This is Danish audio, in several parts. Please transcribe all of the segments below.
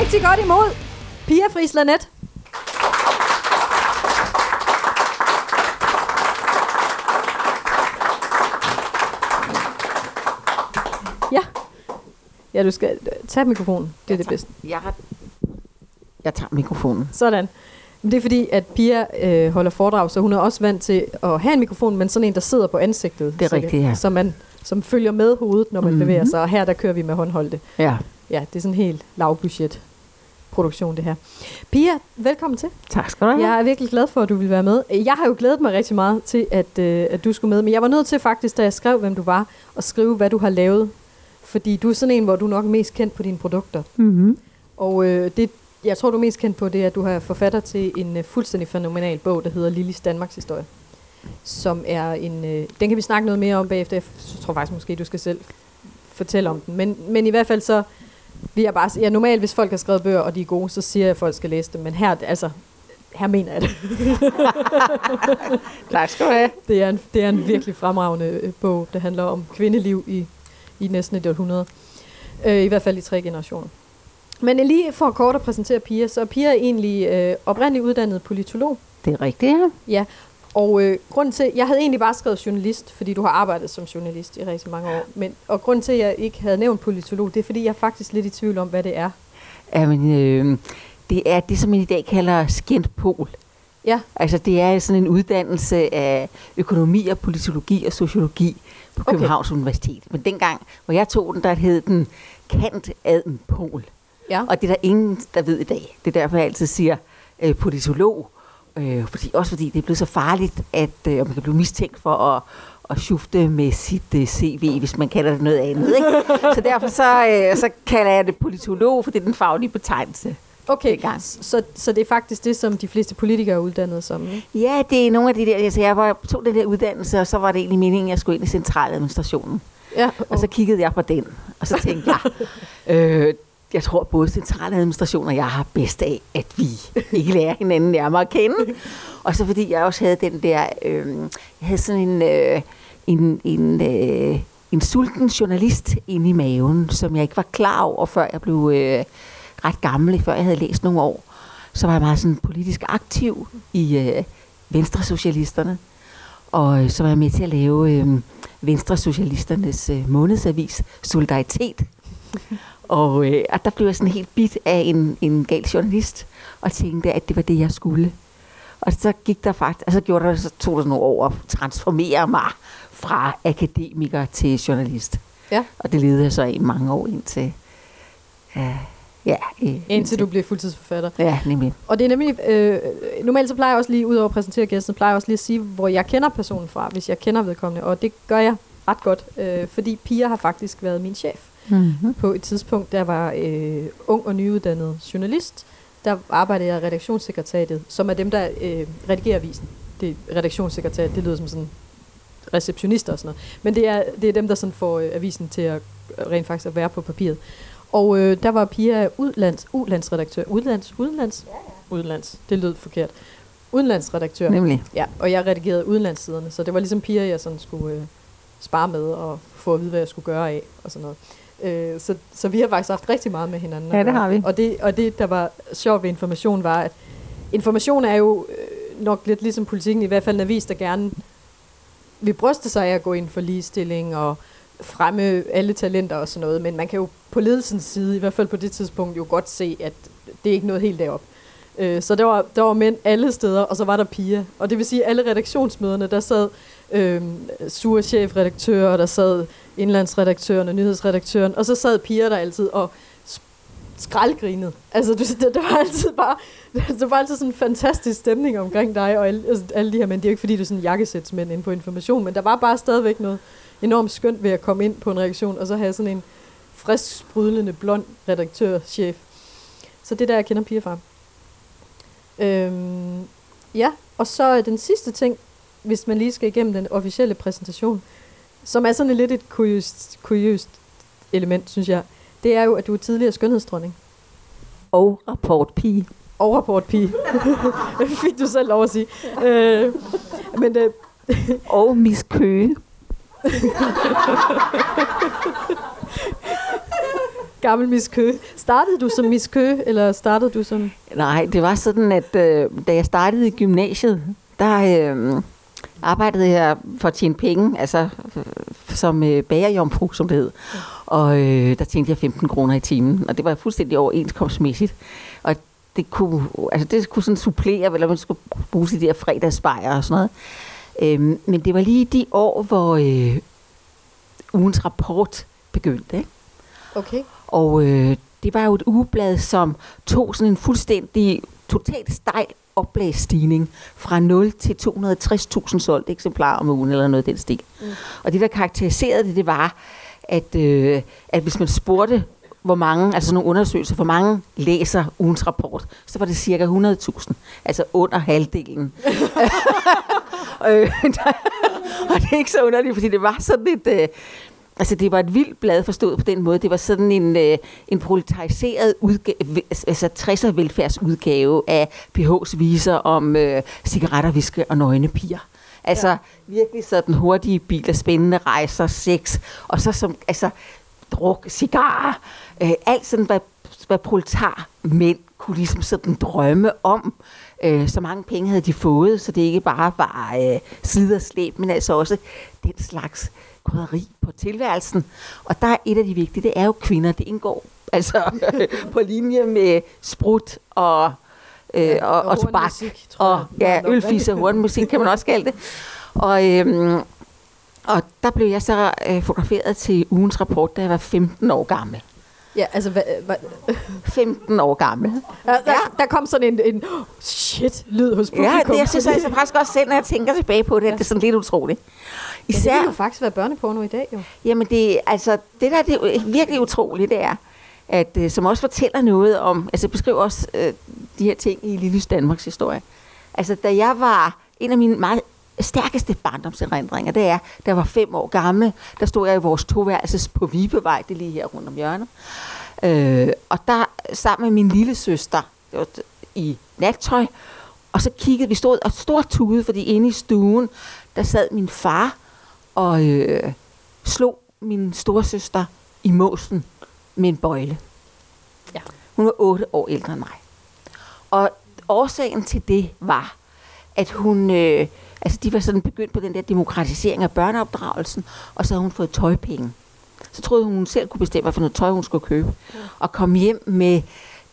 rigtig godt imod Pia Friis Lanet. Ja. Ja, du skal tage mikrofonen. Det er det bedste. Jeg, har... jeg tager mikrofonen. Sådan. Det er fordi, at Pia øh, holder foredrag, så hun er også vant til at have en mikrofon, men sådan en, der sidder på ansigtet. Det er så rigtigt, ja. Så man som følger med hovedet, når man mm-hmm. Mhm. bevæger sig. Og her, der kører vi med håndholdte. Ja, Ja, det er sådan en helt lavbudget produktion, det her. Pia, velkommen til. tak skal du have. Jeg er virkelig glad for, at du vil være med. Jeg har jo glædet mig rigtig meget til, at, øh, at du skulle med, men jeg var nødt til faktisk, da jeg skrev, hvem du var, at skrive, hvad du har lavet. Fordi du er sådan en, hvor du er nok mest kendt på dine produkter. Mm-hmm. Og øh, det, jeg tror, du er mest kendt på det, at du har forfatter til en øh, fuldstændig fænomenal bog, der hedder Lillis Danmarks Historie. Som er en... Øh, den kan vi snakke noget mere om bagefter. Jeg tror faktisk måske, du skal selv fortælle om den. Men, men i hvert fald så vil jeg bare. Ja, normalt, hvis folk har skrevet bøger, og de er gode, så siger jeg, at folk skal læse dem. Men her, altså... Her mener jeg det. Tak skal du have. Det er en, det er en virkelig fremragende øh, bog, der handler om kvindeliv i, i næsten et århundrede. Øh, I hvert fald i tre generationer. Men lige for kort at præsentere Pia, så er Pia egentlig øh, oprindeligt uddannet politolog. Det er rigtigt, ja. Ja, og øh, grunden til, jeg havde egentlig bare skrevet journalist, fordi du har arbejdet som journalist i rigtig mange år. Men, og grunden til, at jeg ikke havde nævnt politolog, det er, fordi jeg er faktisk lidt i tvivl om, hvad det er. Jamen, øh, det er det, som man i dag kalder skændpol. Ja, Altså, det er sådan en uddannelse af økonomi og politologi og sociologi på Okay. Københavns Universitet. Men dengang, hvor jeg tog den, der hed den kant adm pol. ja. Og det er der ingen, der ved i dag. Det er derfor, jeg altid siger øh, politolog. Øh, fordi, også fordi det er blevet så farligt, at øh, man kan blive mistænkt for at, at shufte med sit øh, CV, hvis man kalder det noget andet. Ikke? så derfor så, øh, så kalder jeg det politolog, for det er den faglige betegnelse. Okay, dengang. så, så det er faktisk det, som de fleste politikere er uddannet som. ikke? Ja, det er nogle af de der, altså jeg var, tog den der uddannelse, og så var det egentlig meningen, at jeg skulle ind i centraladministrationen. Ja, Og så kiggede jeg på den, og så tænkte jeg, øh, jeg tror både centraladministration og jeg har bedst af, at vi ikke lærer hinanden nærmere at kende. Og så fordi jeg også havde den der, øh, jeg havde sådan en, øh, en, en, øh, en sulten journalist inde i maven, som jeg ikke var klar over, før jeg blev øh, ret gammel, før jeg havde læst nogle år. Så var jeg meget sådan politisk aktiv i øh, Venstre Socialisterne. Og øh, så var jeg med til at lave øh, Venstre Socialisternes øh, månedsavis, Solidaritet og, øh, og der blev jeg sådan helt bit af en, en gal journalist, og tænkte, at det var det, jeg skulle. Og så gik der faktisk, altså gjorde der, så tog det nogle år at transformere mig fra akademiker til journalist. Ja. Og det levede jeg så i mange år indtil, øh, ja, øh, indtil du bliver fuldtidsforfatter. Ja, nemlig. Og det er nemlig, øh, normalt så plejer jeg også lige, ud over at præsentere gæsten, plejer jeg også lige at sige, hvor jeg kender personen fra, hvis jeg kender vedkommende. Og det gør jeg ret godt, øh, fordi Pia har faktisk været min chef. Mm-hmm. På et tidspunkt, der var øh, ung og nyuddannet journalist, der arbejdede jeg i redaktionssekretariatet, som er dem, der øh, redigerer avisen. Det redaktionssekretariat, det lyder som sådan receptionister og sådan noget. Men det er, det er dem, der sådan får øh, avisen til at øh, rent faktisk at være på papiret. Og øh, der var Pia udlands, udlandsredaktør. Udlands? Udlands? Ja, ja. Udlands. Det lød forkert. Udenlandsredaktør. Nemlig. Ja, og jeg redigerede udenlandssiderne, så det var ligesom Pia, jeg sådan skulle øh, spare med og få at vide, hvad jeg skulle gøre af og sådan noget. Øh, så, så vi har faktisk haft rigtig meget med hinanden. Ja, det har vi. Og det, og det, der var sjovt ved information, var, at information er jo øh, nok lidt ligesom politikken, i hvert fald en avis, der gerne vil bryste sig af at gå ind for ligestilling og fremme alle talenter og sådan noget, men man kan jo på ledelsens side, i hvert fald på det tidspunkt, jo godt se, at det er ikke noget helt derop. Øh, så der var, der var mænd alle steder, og så var der piger. Og det vil sige, at alle redaktionsmøderne, der sad øh, sure chefredaktører, og der sad indlandsredaktøren og nyhedsredaktøren, og så sad piger der altid og skraldgrinede. Altså, du, det, det, var altid bare, det var altid sådan en fantastisk stemning omkring dig og alle, altså, alle de her mænd. Det er jo ikke, fordi du er sådan en jakkesætsmænd inde på information, men der var bare stadigvæk noget enormt skønt ved at komme ind på en reaktion, og så have sådan en frisk, sprudlende, blond redaktørchef. Så det er der, jeg kender piger fra. Øhm, ja, og så den sidste ting, hvis man lige skal igennem den officielle præsentation, som er sådan lidt et kuriøst, kuriøst element, synes jeg, det er jo, at du er tidligere skønhedsdronning. Og rapportpige. Og rapportpige. Fik du selv lov at sige. Øh, men øh, Og Miss Køge. Gammel Miss Kø. Startede du som Miss Kø, eller startede du som... Nej, det var sådan, at øh, da jeg startede i gymnasiet, der øh, arbejdede jeg for at tjene penge, altså øh, som øh, bagerjomfru, som det hed. Og øh, der tjente jeg 15 kroner i timen, og det var fuldstændig overenskomstmæssigt. Og det kunne, altså det kunne sådan supplere, eller man skulle bruge de der fredagsbejer og sådan noget. Øhm, men det var lige de år, hvor øh, ugens rapport begyndte. Ikke? Okay. Og øh, det var jo et ugeblad, som tog sådan en fuldstændig totalt stejl oplagsstigning fra 0 til 260.000 solgte eksemplarer om ugen, eller noget af den stil. Mm. Og det, der karakteriserede det, det var, at, øh, at hvis man spurgte, hvor mange, altså nogle undersøgelser, hvor mange læser ugens rapport, så var det cirka 100.000, altså under halvdelen. øh, og det er ikke så underligt, fordi det var sådan et... Øh, Altså, det var et vildt blad forstået på den måde. Det var sådan en, øh, en proletariseret udgave, altså 60'er velfærdsudgave af PH's viser om øh, cigaretter, viske og nøgne piger. Altså, ja. virkelig sådan hurtige biler, spændende rejser, sex, og så som, altså, druk, cigarer, øh, alt sådan, hvad, hvad proletar mænd kunne ligesom sådan drømme om. Øh, så mange penge havde de fået, så det ikke bare var øh, slid og slæb, men altså også den slags krydderi på tilværelsen. Og der er et af de vigtige, det er jo kvinder. Det indgår altså på linje med sprut og øh, ja, og, og, og tobak. Og ja, ølfis og hornmusik kan man også kalde det. Og, øhm, og der blev jeg så øh, fotograferet til ugens rapport, da jeg var 15 år gammel. Ja, altså... Hva, hva? 15 år gammel. Ja, der, ja. der kom sådan en, en shit-lyd hos publikum. Ja, det jeg synes jeg altså faktisk også selv, når jeg tænker tilbage på det, ja. det er sådan lidt utroligt. Især, ja, det kan jo faktisk være børneporno i dag, jo. Jamen, det, altså, det der det er virkelig utroligt, det er, at, øh, som også fortæller noget om, altså beskriver også øh, de her ting i Lille Danmarks historie. Altså, da jeg var en af mine meget stærkeste barndomserindringer, det er, da jeg var fem år gammel, der stod jeg i vores toværelses på Vibevej, det er lige her rundt om hjørnet. Øh, og der sammen med min lille søster i nattøj, og så kiggede vi, stod og stod tude, fordi inde i stuen, der sad min far og øh, slog min storesøster i måsen med en bøjle. Ja. Hun var otte år ældre end mig. Og årsagen til det var, at hun, øh, altså de var sådan begyndt på den der demokratisering af børneopdragelsen, og så havde hun fået tøjpenge. Så troede hun, hun selv kunne bestemme, hvad for noget tøj hun skulle købe. Ja. Og kom hjem med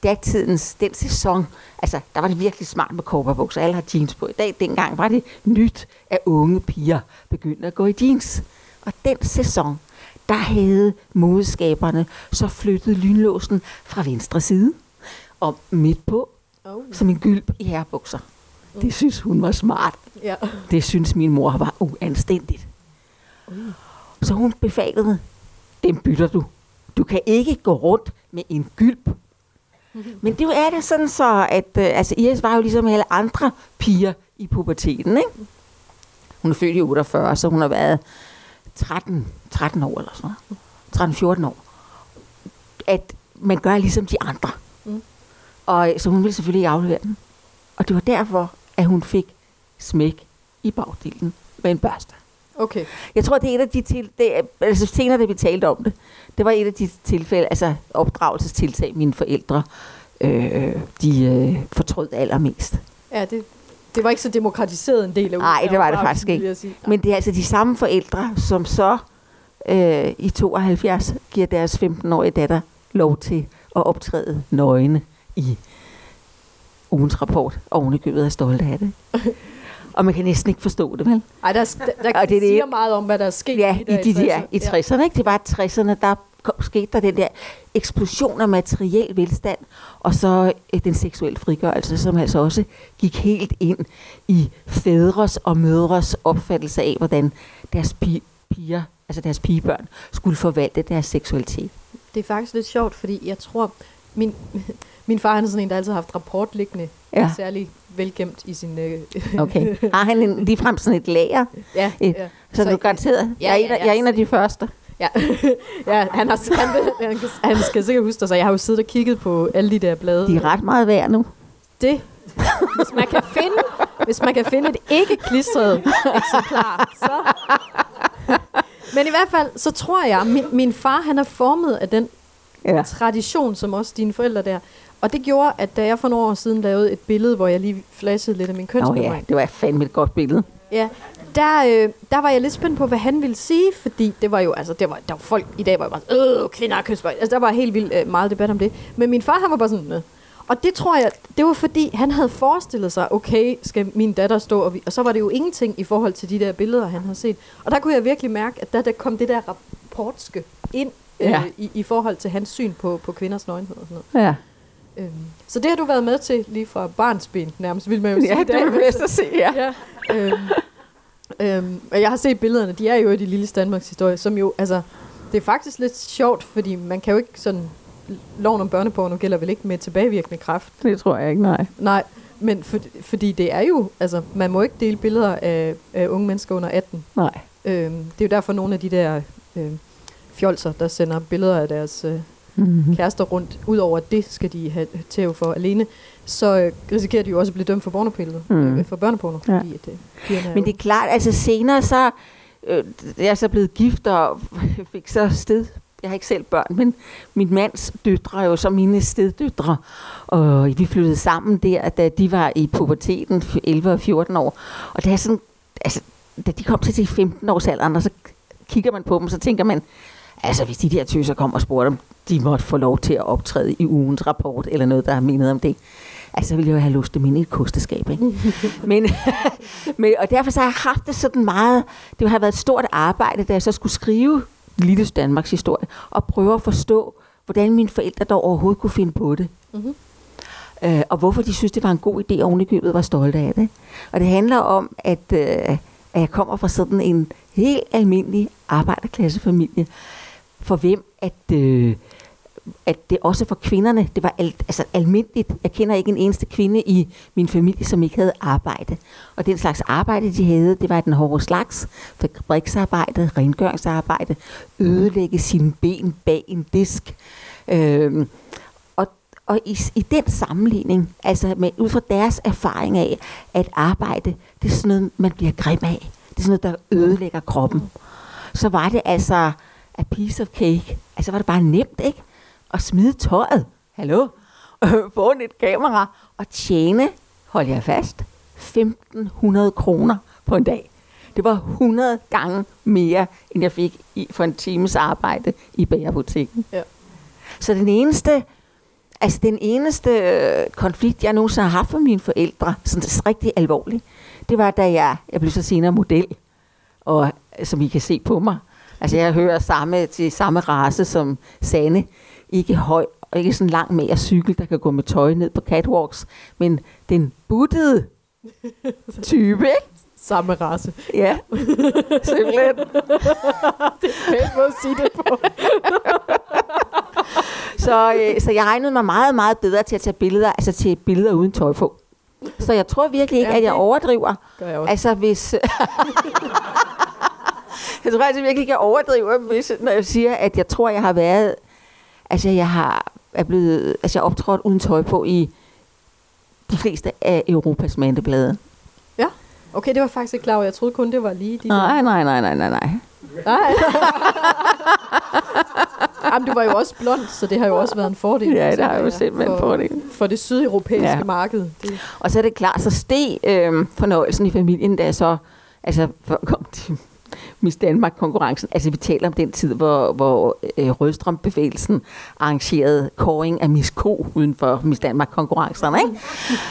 datidens, den sæson, altså der var det virkelig smart med kobberbukser, alle har jeans på. I dag, dengang var det nyt, at unge piger begyndte at gå i jeans. Og den sæson, der havde modeskaberne så flyttet lynlåsen fra venstre side og midt på, oh. som en gylp i herrebukser. Mm. Det synes hun var smart. Ja. Det synes min mor var uanstændigt. Så hun befalede, dem bytter du. Du kan ikke gå rundt med en gylp. Mm-hmm. Men det er det sådan så, at øh, altså Iris var jo ligesom alle andre piger i puberteten, ikke? Hun er født i 48, så hun har været 13, 13 år eller sådan noget. 13-14 år. At man gør ligesom de andre. Mm. Og så hun ville selvfølgelig aflevere den. Og det var derfor, at hun fik smæk i bagdelen med en børste. Okay. Jeg tror, det er et af de til, det, altså senere, da vi talte om det, det var et af de tilfælde, altså opdragelsestiltag, mine forældre, øh, de øh, fortrød allermest. Ja, det, det var ikke så demokratiseret en del af Nej, det var det faktisk ikke. Men det er altså de samme forældre, som så øh, i 72 giver deres 15-årige datter lov til at optræde nøgne i ugens rapport, og ovenikøbet er stolte af det. og man kan næsten ikke forstå det, vel? Ej, der, der, der det, siger det, meget om, hvad der er sket ja, i, de der, i 60'erne. Ja. Ikke? Det var 60'erne, der skete der den der eksplosion af materiel velstand, og så øh, den seksuelle frigørelse, som altså også gik helt ind i fædres og mødres opfattelse af, hvordan deres piger, altså deres pigebørn, skulle forvalte deres seksualitet. Det er faktisk lidt sjovt, fordi jeg tror, min, min far han er sådan en, der altid har haft rapport liggende, ja. særlig velgemt i sin... Øh okay. Har han en, ligefrem sådan et lager? Ja. Et, ja. Så, så du garanteret? Ja, jeg, er en, jeg er en af de første. Ja, ja han, har, han, han, han skal sikkert huske det, så jeg har jo siddet og kigget på alle de der blade. De er ret meget værd nu. Det, hvis man kan finde, hvis man kan finde et ikke klistret eksemplar, så... Men i hvert fald, så tror jeg, min, min far, han er formet af den Ja. tradition, som også dine forældre der. Og det gjorde, at da jeg for nogle år siden lavede et billede, hvor jeg lige flashede lidt af min Nå ja, det var fandme et godt billede. Ja, der, øh, der var jeg lidt spændt på, hvad han ville sige, fordi det var jo, altså, det var, der var folk i dag, var bare øh, kvinder er kønsbøj. Altså, der var helt vildt øh, meget debat om det. Men min far, han var bare sådan, øh. Og det tror jeg, det var fordi, han havde forestillet sig, okay, skal min datter stå, og, vi, og så var det jo ingenting i forhold til de der billeder, han havde set. Og der kunne jeg virkelig mærke, at der, der kom det der rapportske ind øh, Ja. i, i forhold til hans syn på, på kvinders nøgenhed og sådan noget. Ja, Øhm, så det har du været med til lige fra barnsben, nærmest, vil man jo sige. ja det er bedst at se, ja. ja. Øhm, øhm, og jeg har set billederne, de er jo i de lille Danmarks historie, som jo, altså, det er faktisk lidt sjovt, fordi man kan jo ikke sådan, loven om børneporno gælder vel ikke med tilbagevirkende kraft. Det tror jeg ikke, nej. Nej, men for, fordi det er jo, altså, man må ikke dele billeder af, af unge mennesker under 18. Nej. Øhm, det er jo derfor nogle af de der øh, fjolser, der sender billeder af deres øh, Mm-hmm. kærester rundt, udover at det skal de have tæv for alene, så øh, risikerer de jo også at blive dømt for børnepillet, Mm. mm. øh, for børneporno, Ja. fordi at, øh, Men det er klart, altså senere så, øh, jeg er så blevet gift og fik så sted, jeg har ikke selv børn, men min mands døtre er jo så mine steddøtre, og vi flyttede sammen der, da de var i puberteten, 11 og 14 år, og det er sådan, altså, da de kom til de 15 års alderen, og så kigger man på dem, så tænker man, altså hvis de der tøser kom og spurgte om de måtte få lov til at optræde i ugens rapport, eller noget, der har menet om det, altså så ville jeg jo have lyst dem ind i et kosteskab, ikke? men, men, og derfor så har jeg haft det sådan meget, det har været et stort arbejde, da jeg så skulle skrive Lille Danmarks historie, og prøve at forstå, hvordan mine forældre dog overhovedet kunne finde på det. Mhm. Øh, og hvorfor de synes, det var en god idé, og ovenikøbet var stolte af det. Og det handler om, at, øh, at jeg kommer fra sådan en helt almindelig arbejderklassefamilie, for hvem at, øh, at det også for kvinderne, det var alt, altså almindeligt. Jeg kender ikke en eneste kvinde i min familie, som ikke havde arbejde. Og den slags arbejde, de havde, det var den hårde slags. Fabriksarbejde, rengøringsarbejde, ødelægge sine ben bag en disk. Øh, og og i, i den sammenligning, altså med, ud fra deres erfaring af, at arbejde, det er sådan noget, man bliver grim af. Det er sådan noget, der ødelægger kroppen. Så var det altså a piece of cake. Altså var det bare nemt, ikke? At smide tøjet. Hallo? Få et kamera og tjene, hold jeg fast, 1500 kroner på en dag. Det var 100 gange mere, end jeg fik i, for en times arbejde i bagerbutikken. Ja. Så den eneste, altså den eneste øh, konflikt, jeg nogensinde har haft med mine forældre, sådan rigtig alvorlig, det var, da jeg, jeg blev så senere model, og øh, som I kan se på mig. Altså jeg hører samme, til samme race som Sanne. Ikke høj og ikke sådan lang med at cykel, der kan gå med tøj ned på catwalks, men den buttede type, ikke? Samme race. Ja, simpelthen. Pæn måde at sige det på. Så, øh, så jeg regnede mig meget, meget bedre til at tage billeder, altså til billeder uden tøj på. Så jeg tror virkelig ikke, Ja, at jeg det overdriver. Gør jeg også. Altså hvis... jeg tror altså virkelig ikke, jeg overdriver, hvis, når jeg siger, at jeg tror, jeg har været... Altså jeg har er blevet, altså optrådt uden tøj på i de fleste af Europas mandeblade. Okay, det var faktisk ikke klar. Jeg troede kun, det var lige de Nej, nej, nej, nej, nej, nej. Nej. Jamen, du var jo også blond, så det har jo også været en fordel. Ja, det tænker har jo simpelthen en for, fordel. For det sydeuropæiske Ja. ja. marked. Det, Og så er det klart, så steg øh, fornøjelsen i familien, da jeg så altså, komme til Miss Danmark-konkurrencen. Altså vi taler om den tid, hvor, hvor øh, Rødstrøm-bevægelsen arrangerede koring af Miss K uden for Miss Danmark-konkurrencerne. Ikke?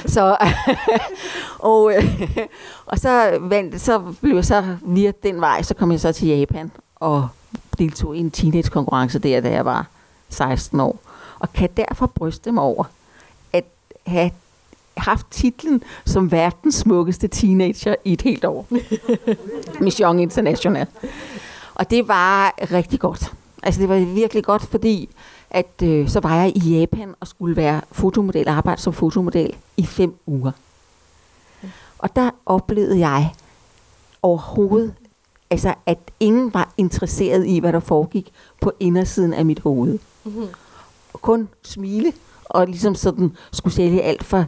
Så, og, øh, og så, vandt, så blev jeg så via den vej, så kom jeg så til Japan og deltog i en teenage-konkurrence der, da jeg var 16 år. Og kan derfor bryste mig over at have haft titlen som verdens smukkeste teenager i et helt år. Miss Young International. Og det var rigtig godt. Altså det var virkelig godt, fordi at øh, så var jeg i Japan og skulle være fotomodel, arbejde som fotomodel i fem uger. Og der oplevede jeg overhovedet, altså at ingen var interesseret i, hvad der foregik på indersiden af mit hoved. mm-hmm. Kun smile og ligesom sådan skulle sælge alt for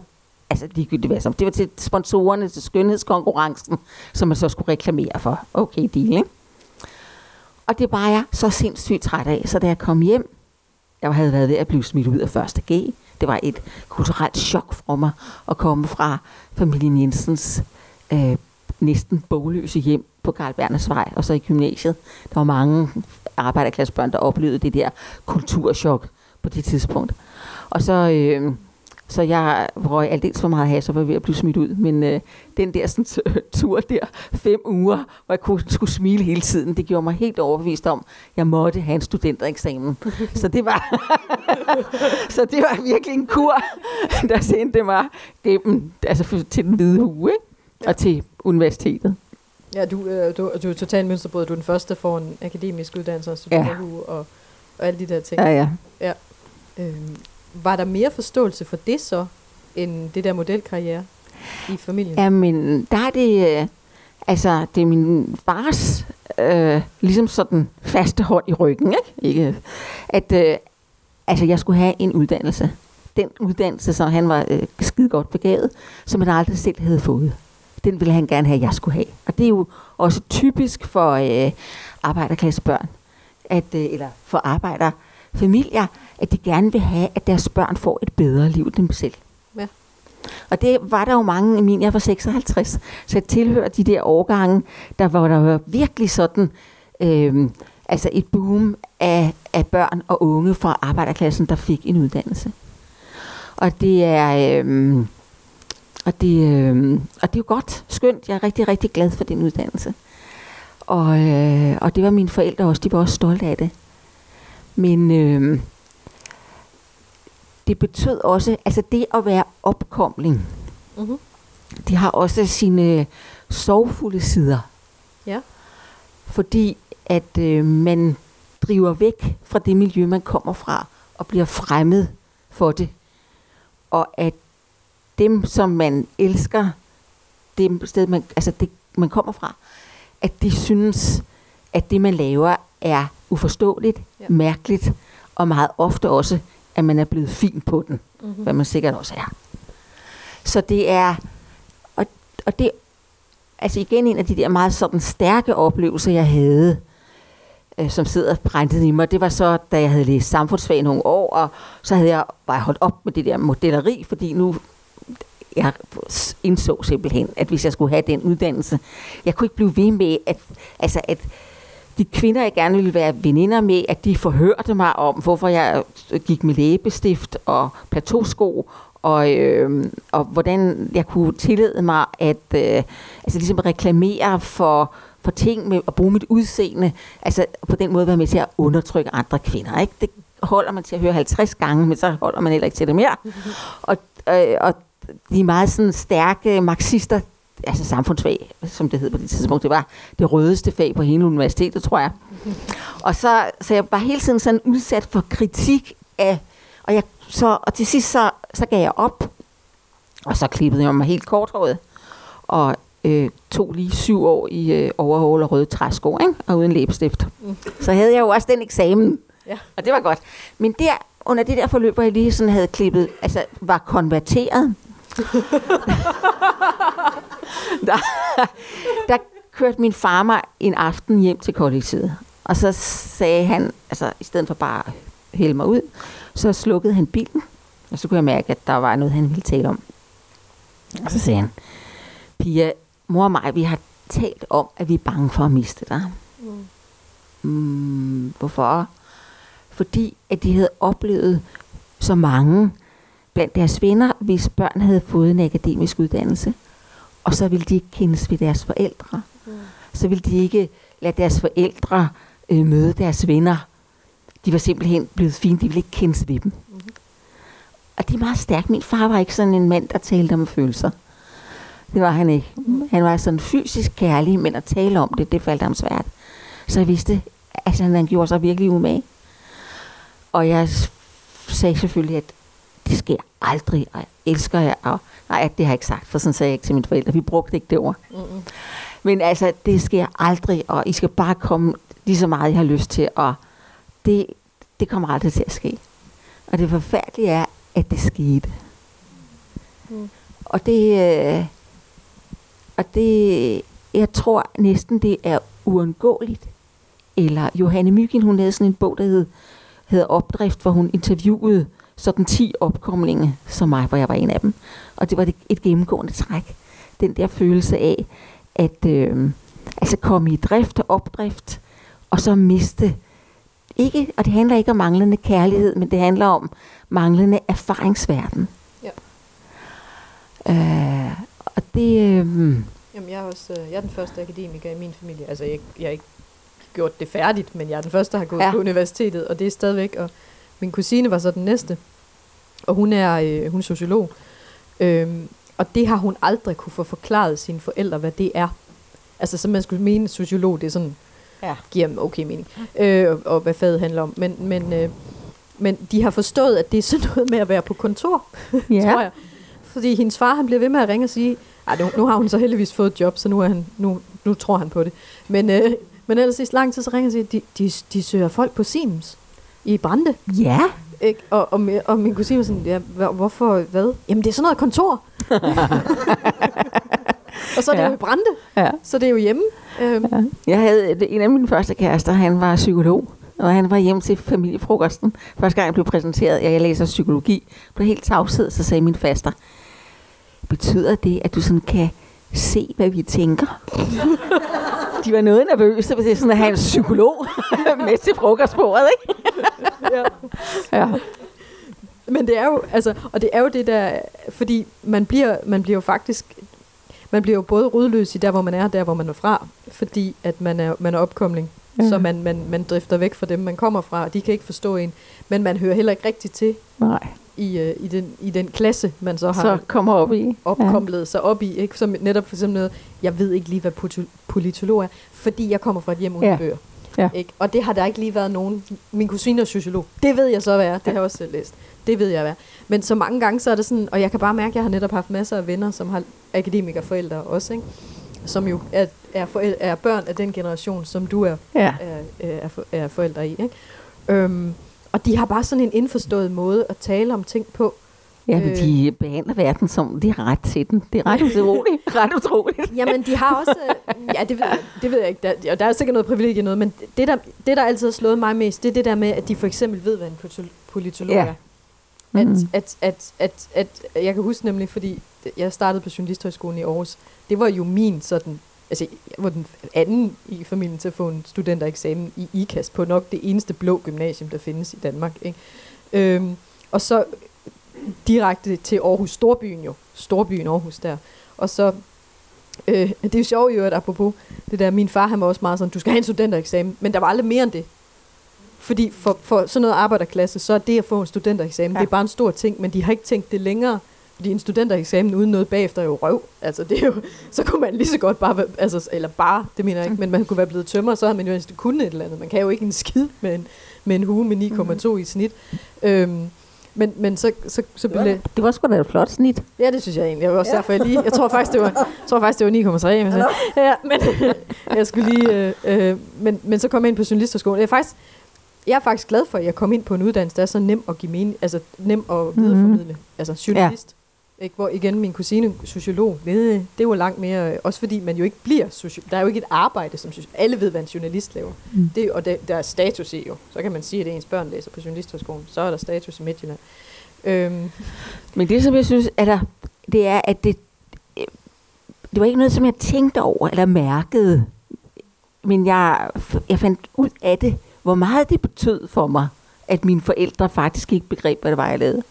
altså ligegyldigt hvad som. Det var til sponsorerne til skønhedskonkurrencen, som man så skulle reklamere for. Okay, deal, ikke? Og det var jeg så sindssygt træt af. Så da jeg kom hjem jeg havde været ved at blive smidt ud af første G. Det var et kulturelt chok for mig at komme fra familien Jensens øh, næsten bogløse hjem på Karl Berners Vej, og så i gymnasiet. Der var mange arbejderklassebørn, der oplevede det der kulturschok på det tidspunkt. Og så, øh, så jeg røg aldeles for meget has og var ved at blive smidt ud. Men øh, den der sådan, tur der, fem uger, hvor jeg kunne, skulle smile hele tiden, det gjorde mig helt overbevist om, at jeg måtte have en studentereksamen. så det var så det var virkelig en kur, der sendte mig gennem, altså til den hvide hue, ikke? Ja. og til universitetet. Ja, du, øh, du, du er totalt mønsterbrød. Du er den første, får en akademisk uddannelse og ja. og, og alle de der ting. Ja, ja. ja. Øhm, var der mere forståelse for det så, end det der modelkarriere i familien? Jamen, der er det, øh, altså, det er min fars, øh, ligesom sådan faste hånd i ryggen, ikke? ikke? Øh, at, øh, altså, jeg skulle have en uddannelse. Den uddannelse, som han var øh, skide godt begavet, som han aldrig selv havde fået. Den ville han gerne have, at jeg skulle have. Og det er jo også typisk for øh, arbejderklassebørn, at, øh, eller for arbejderfamilier, at de gerne vil have, at deres børn får et bedre liv end dem selv. Ja. Og det var der jo mange i min, jeg var 56, så jeg tilhører de der årgange, der var der var virkelig sådan, øh, altså et boom af, af børn og unge fra arbejderklassen, der fik en uddannelse. Og det er, øh, og det, øh, og det er jo godt, skønt. Jeg er rigtig, rigtig glad for den uddannelse. Og, øh, og det var mine forældre også, de var også stolte af det. Men øh, det betød også, altså det at være opkomling, mm-hmm. det har også sine sorgfulde sider. Ja. Fordi at øh, man driver væk fra det miljø, man kommer fra, og bliver fremmed for det. Og at dem, som man elsker, det sted, man, altså det, man kommer fra, at de synes, at det, man laver, er uforståeligt, ja. mærkeligt, og meget ofte også at man er blevet fin på den, mm-hmm. hvad man sikkert også er. Så det er, og, og det altså igen en af de der meget sådan stærke oplevelser, jeg havde, øh, som sidder brændet i mig, det var så, da jeg havde læst samfundsfag nogle år, og så havde jeg bare holdt op med det der modelleri, fordi nu jeg indså simpelthen, at hvis jeg skulle have den uddannelse, jeg kunne ikke blive ved med, at, altså at de kvinder, jeg gerne ville være veninder med, at de forhørte mig om, hvorfor jeg gik med læbestift og plateausko, og, øh, og hvordan jeg kunne tillade mig at øh, altså ligesom reklamere for, for ting med at bruge mit udseende, altså på den måde være med til at undertrykke andre kvinder. Ikke? Det holder man til at høre 50 gange, men så holder man heller ikke til det mere. Og, øh, og de er meget sådan stærke marxister, altså samfundsfag, som det hed på det tidspunkt, det var det rødeste fag på hele universitetet, tror jeg. Og så, så jeg var hele tiden sådan udsat for kritik af, og, jeg, så, og til sidst så, så gav jeg op, og så klippede jeg mig helt korthåret, og øh, tog lige syv år i øh, overhold og røde træsko, ikke? og uden læbestift. Mm. Så havde jeg jo også den eksamen, ja. og det var godt. Men der, under det der forløb, hvor jeg lige sådan havde klippet, altså var konverteret, der, der kørte min far mig en aften hjem til kollektivet. Og så sagde han, altså i stedet for bare at hælde mig ud, så slukkede han bilen. Og så kunne jeg mærke, at der var noget, han ville tale om. Og så sagde han, Pia, mor og mig, vi har talt om, at vi er bange for at miste dig. Mm. Mm, hvorfor? Fordi at de havde oplevet så mange blandt deres venner, hvis børn havde fået en akademisk uddannelse. Og så ville de ikke kendes ved deres forældre. Mm. Så ville de ikke lade deres forældre øh, møde deres venner. De var simpelthen blevet fine, de ville ikke kendes ved dem. Mm. Og det er meget stærkt. Min far var ikke sådan en mand, der talte om følelser. Det var han ikke. Han var sådan fysisk kærlig, men at tale om det, det faldt ham svært. Så jeg vidste, at han gjorde sig virkelig umage. Og jeg sagde selvfølgelig, at det sker aldrig, og jeg elsker jer. Og, nej, det har jeg ikke sagt, for sådan sagde jeg ikke til mine forældre. Vi brugte ikke det ord. Mm-hmm. Men altså, det sker aldrig, og I skal bare komme lige så meget, I har lyst til, og det, det kommer aldrig til at ske. Og det forfærdelige er, at det skete. Mm. Og det, øh, og det, jeg tror næsten, det er uundgåeligt. Eller Johanne Myggen, hun lavede sådan en bog, der hed hedder Opdrift, hvor hun interviewede sådan 10 opkomlinge som mig, hvor jeg var en af dem. Og det var det, et gennemgående træk. Den der følelse af, at øh, altså komme i drift og opdrift, og så miste ikke, og det handler ikke om manglende kærlighed, men det handler om manglende erfaringsverden. Ja. Øh, og det... Øh, Jamen, jeg er også øh, jeg er den første akademiker i min familie. Altså, jeg, jeg har ikke gjort det færdigt, men jeg er den første, der har gået ja. på universitetet, og det er stadigvæk. Og min kusine var så den næste, og hun er, øh, hun er sociolog. Øhm, og det har hun aldrig kunne få forklaret sine forældre, hvad det er. Altså, så man skulle mene, at sociolog, det er sådan, ja. giver dem okay mening, øh, og, og hvad faget handler om. Men, men, øh, men de har forstået, at det er sådan noget med at være på kontor, Ja. tror jeg. Fordi hendes far, han bliver ved med at ringe og sige, ej, nu, nu har hun så heldigvis fået et job, så nu, er han, nu, nu tror han på det. Men, øh, men ellers i lang tid, så ringer og siger, de, de, de søger folk på Siemens i Brande. Ja. Ikke? Og, og, mi- og min kusine var sådan, ja, hvor- hvorfor, hvad? Jamen, det er sådan noget kontor. og så er det Ja. jo i Brande, ja. så det er jo hjemme. Øhm, Ja. Jeg havde en af mine første kærester, han var psykolog, og han var hjemme til familiefrokosten. Første gang jeg blev præsenteret, at jeg læser psykologi, blev helt tavshed, så sagde min faster, betyder det, at du sådan kan se, hvad vi tænker? De var noget nervøse, hvis det er sådan at have en psykolog med til frokostbordet, ikke? ja. Ja. Men det er jo, altså, og det er jo det der, fordi man bliver, man bliver jo faktisk, man bliver jo både rodløs i der, hvor man er, og der, hvor man er fra, fordi at man er, man er opkomling. Ja. Så man, man, man drifter væk fra dem, man kommer fra, og de kan ikke forstå en. Men man hører heller ikke rigtigt til Nej, i, øh, i, den, i den klasse, man så har så kommer op i. opkomlet sig op i. Ikke? Som netop for eksempel noget, jeg ved ikke lige, hvad politolog er, fordi jeg kommer fra et hjem uden Ja. bøger. Ja. Ikke? Og det har der ikke lige været nogen. Min kusine er sociolog. Det ved jeg så, hvad er. Det har jeg også selv læst. Det ved jeg, hvad. Men så mange gange, så er det sådan, og jeg kan bare mærke, at jeg har netop haft masser af venner, som har akademikerforældre også, ikke? som jo er, er, forældre, er børn af den generation, som du er, Ja. er, er, er forældre i. Ikke? Øhm, og de har bare sådan en indforstået måde at tale om ting på. Ja, men Øh. de behandler verden som, de har ret til den. Det er ret utroligt. ret utroligt. Jamen, de har også... øh, Ja, det ved jeg, det ved jeg ikke. Der, og der er sikkert noget privilegie noget, men det der, det, der altid har slået mig mest, det er det der med, at de for eksempel ved, hvad en politolog Ja. er. At, Mhm. at, at, at, at, jeg kan huske nemlig, fordi jeg startede på Journalisthøjskolen i Aarhus. Det var jo min sådan... Altså, jeg var den anden i familien til at få en studentereksamen i IKAS på nok det eneste blå gymnasium, der findes i Danmark. Ikke? Øhm, og så direkte til Aarhus, Storbyen jo. Storbyen Aarhus der. Og så, øh, det er jo sjovt jo, at apropos det der, min far han var også meget sådan, du skal have en studentereksamen, men der var aldrig mere end det. Fordi for, for sådan noget arbejderklasse, så er det at få en studentereksamen, ja. det er bare en stor ting, men de har ikke tænkt det længere. Fordi en studentereksamen uden noget bagefter er jo røv. Altså, det er jo, så kunne man lige så godt bare, være- altså, eller bare, det mener jeg ikke, men man kunne være blevet tømmer, så havde man jo næsten kunnet et eller andet. Man kan jo ikke en skid med en, med en hue med 9,2 i snit. Øhm, men, men så, så, så Det blev, det var sgu da et flot snit. Ja, det synes jeg egentlig. Jeg var også ja. derfor, jeg lige... Jeg tror faktisk, det var, jeg tror faktisk, det var 9,3. Men, så, ja, men jeg skulle lige... Øh, øh, men, men så kom jeg ind på journalisterskolen. Jeg er faktisk... Jeg er faktisk glad for, at jeg kom ind på en uddannelse, der er så nem at give mening, altså nem at videreformidle. Mm. Altså journalist. Ja. Ikke? Hvor igen, min kusine, sociolog, det, det var langt mere, øh, også fordi man jo ikke bliver sociolog. Der er jo ikke et arbejde, som soci- alle ved, hvad en journalist laver. Mm. Det, og det, der er status i jo. Så kan man sige, at det er ens børn læser på journalisterskolen. Så er der status i Midtjylland. Øhm, Men det, som jeg synes, er der, det er, at det, det var ikke noget, som jeg tænkte over eller mærkede. Men jeg, jeg fandt ud af det, hvor meget det betød for mig, at mine forældre faktisk ikke begreb, hvad det var, jeg lavede.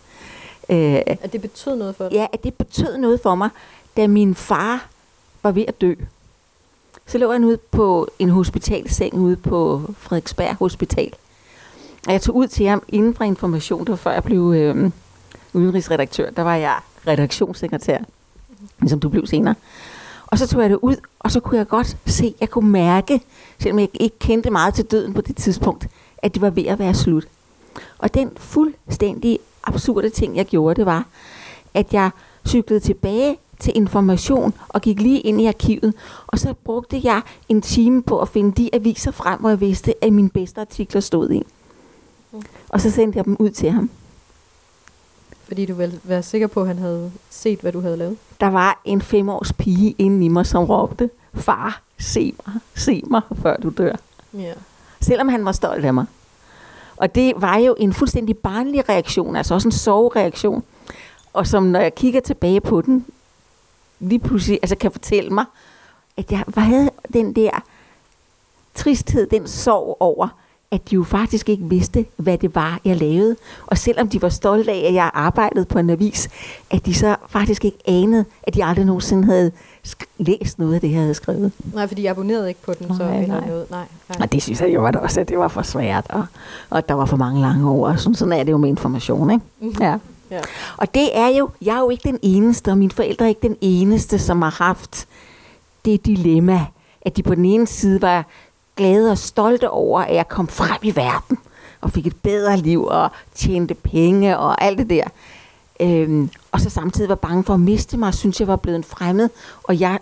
Øh, at det betød noget for dig. ja, at det betød noget for mig, da min far var ved at dø. Så lå han ude på en hospitalseng ude på Frederiksberg Hospital. Og jeg tog ud til ham inden for information, det var før jeg blev øh, udenrigsredaktør. Der var jeg redaktionssekretær, ligesom du blev senere. Og så tog jeg det ud, og så kunne jeg godt se, jeg kunne mærke, selvom jeg ikke kendte meget til døden på det tidspunkt, at det var ved at være slut. Og den fuldstændig absurde ting, jeg gjorde, det var, at jeg cyklede tilbage til information og gik lige ind i arkivet. Og så brugte jeg en time på at finde de aviser frem, hvor jeg vidste, at mine bedste artikler stod i. Mm. Og så sendte jeg dem ud til ham. Fordi du ville være sikker på, at han havde set, hvad du havde lavet. Der var en femårs pige inde i mig, som råbte, far, se mig, se mig, før du dør. Ja. Selvom han var stolt af mig. Og det var jo en fuldstændig barnlig reaktion, altså også en sovereaktion. Og som når jeg kigger tilbage på den, lige pludselig altså kan fortælle mig, at jeg havde den der tristhed, den sorg over, at de jo faktisk ikke vidste, hvad det var, jeg lavede. Og selvom de var stolte af, at jeg arbejdede på en avis, at de så faktisk ikke anede, at de aldrig nogensinde havde læst noget af det, jeg havde skrevet. Nej, fordi jeg abonnerede ikke på den, nej, så eller nej. noget. Nej, nej. Og det synes jeg jo også, at det var for svært, og, og der var for mange lange ord. Sådan, sådan er det jo med information, ikke? Mm-hmm. Ja. ja. Og det er jo, jeg er jo ikke den eneste, og mine forældre er ikke den eneste, som har haft det dilemma, at de på den ene side var glade og stolte over, at jeg kom frem i verden og fik et bedre liv og tjente penge og alt det der. Øhm, og så samtidig var bange for at miste mig, synes jeg var blevet en fremmed, og jeg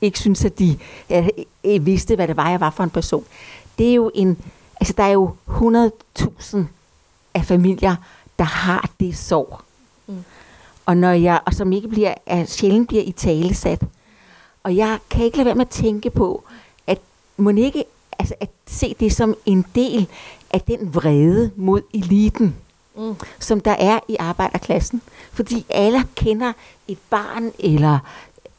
ikke synes, at de jeg, jeg vidste, hvad det var, jeg var for en person. Det er jo en, altså der er jo 100.000 af familier, der har det sorg. Mm. Og, når jeg, og som ikke bliver, er, sjældent bliver i talesat. Og jeg kan ikke lade være med at tænke på, må ikke altså, at se det som en del af den vrede mod eliten, mm. som der er i arbejderklassen. Fordi alle kender et barn eller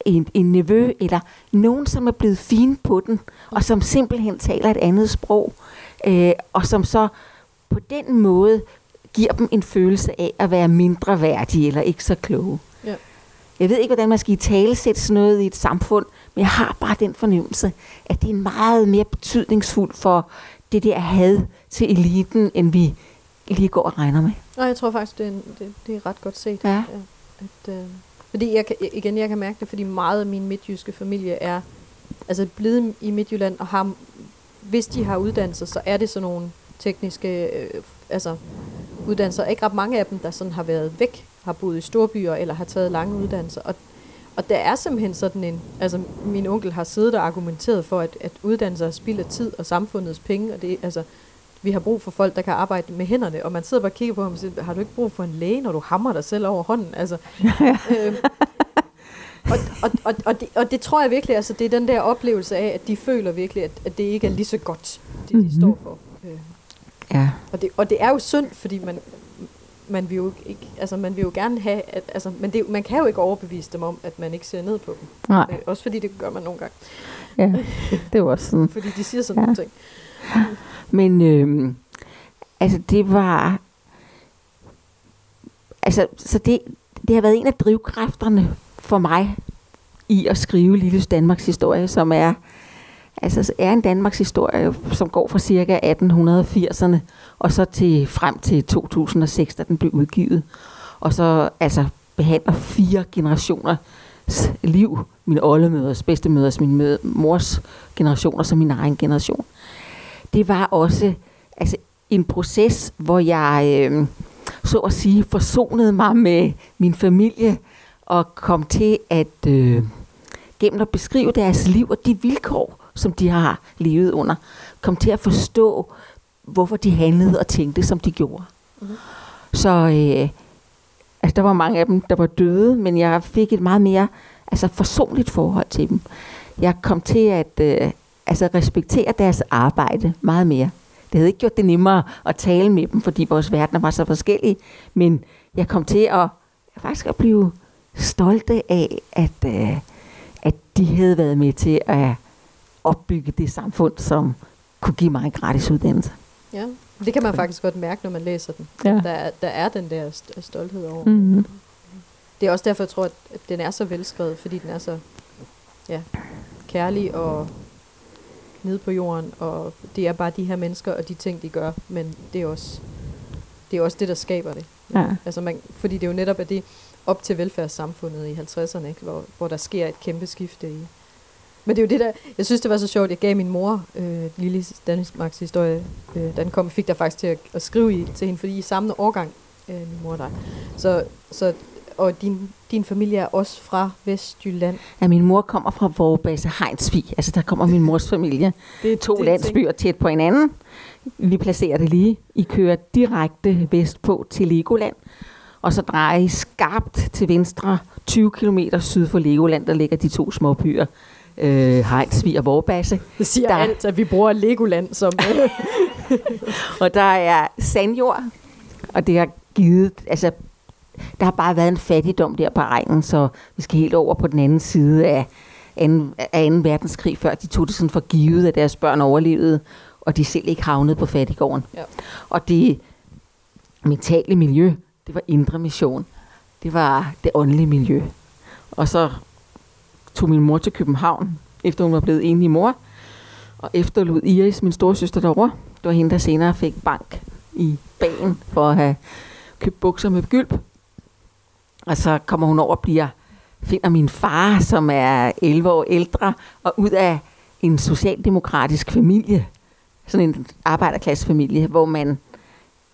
en, en nevø eller nogen, som er blevet fin på den, og som simpelthen taler et andet sprog, øh, og som så på den måde giver dem en følelse af at være mindre værdige eller ikke så kloge. Ja. Jeg ved ikke, hvordan man skal i tale sætte sådan noget i et samfund, men jeg har bare den fornemmelse, at det er meget mere betydningsfuldt for det der had til eliten, end vi lige går og regner med. Nej, jeg tror faktisk, det er, det, det er ret godt set. Ja. ja at, øh, fordi jeg kan, igen, jeg kan mærke det, fordi meget af min midtjyske familie er altså blevet i Midtjylland, og har, hvis de har uddannelser, så er det sådan nogle tekniske øh, altså, uddannelser. Ikke ret mange af dem, der sådan har været væk, har boet i storbyer, eller har taget lange uddannelser. Og og der er simpelthen sådan en, altså min onkel har siddet og argumenteret for, at, at uddannelser spilder tid og samfundets penge, og det altså, vi har brug for folk, der kan arbejde med hænderne, og man sidder bare og kigger på ham og siger, har du ikke brug for en læge, når du hammer dig selv over hånden? Altså, øhm, og, og, og, og, det, og det tror jeg virkelig, altså det er den der oplevelse af, at de føler virkelig, at, at det ikke er lige så godt, det de mm-hmm. står for. Øh. Ja. Og det, og det er jo synd, fordi man, man vil jo ikke, altså man vil jo gerne have, at, altså, men det, man kan jo ikke overbevise dem om, at man ikke ser ned på dem. Nej. Øh, også fordi det gør man nogle gange. Ja, det er også sådan. fordi de siger sådan ja. nogle ting. Men øh, altså det var, altså så det, det har været en af drivkræfterne for mig i at skrive Lille Danmarks historie, som er altså er en Danmarks historie, som går fra cirka 1880'erne og så til frem til 2006, da den blev udgivet. Og så altså behandler fire generationer liv, min oldemøders, bedstemøders, min mors generationer som min egen generation. Det var også altså, en proces, hvor jeg øh, så at sige forsonede mig med min familie og kom til at øh, gennem at beskrive deres liv og de vilkår, som de har levet under, kom til at forstå, hvorfor de handlede og tænkte, som de gjorde. Mm-hmm. Så øh, altså, der var mange af dem, der var døde, men jeg fik et meget mere altså, forsonligt forhold til dem. Jeg kom til at øh, altså, respektere deres arbejde meget mere. Det havde ikke gjort det nemmere at tale med dem, fordi vores verdener var så forskellige, men jeg kom til at faktisk at blive stolte af, at, øh, at de havde været med til at opbygge det samfund, som kunne give mig en gratis uddannelse. Ja, det kan man faktisk godt mærke, når man læser den. Ja. Der, der er den der stolthed over. Mm-hmm. Det er også derfor, jeg tror, at den er så velskrevet, fordi den er så ja, kærlig og nede på jorden, og det er bare de her mennesker og de ting, de gør, men det er også det, er også det der skaber det. Ja. Altså man, fordi det er jo netop at det op til velfærdssamfundet i 50'erne, ikke? Hvor, hvor der sker et kæmpe skifte i, men det er jo det der, jeg synes det var så sjovt, jeg gav min mor øh, Lille Danmarks historie, øh, den kom, fik der faktisk til at, at skrive i til hende, fordi i samme årgang, øh, min mor og dig. Så, så og din, din familie er også fra Vestjylland. Ja, min mor kommer fra Vorbase Heinsvig. Altså, der kommer min mors familie. Det er to det landsbyer tæt på hinanden. Vi placerer det lige. I kører direkte vestpå til Legoland. Og så drejer I skarpt til venstre 20 km syd for Legoland, der ligger de to små byer øh, Heinsvig og Vorbasse. Det siger der, alt, at vi bruger Legoland som... Øh, og der er sandjord, og det har givet, altså, der har bare været en fattigdom der på egnen, så vi skal helt over på den anden side af, anden, af 2. verdenskrig, før de tog det sådan for givet, at deres børn overlevede, og de selv ikke havnede på fattigården. Ja. Og det mentale miljø, det var indre mission. Det var det åndelige miljø. Og så tog min mor til København, efter hun var blevet enig mor, og efterlod Iris, min storesøster derovre. Det var hende, der senere fik bank i bagen for at have købt bukser med gylp. Og så kommer hun over og bliver, finder min far, som er 11 år ældre, og ud af en socialdemokratisk familie, sådan en arbejderklassefamilie, hvor man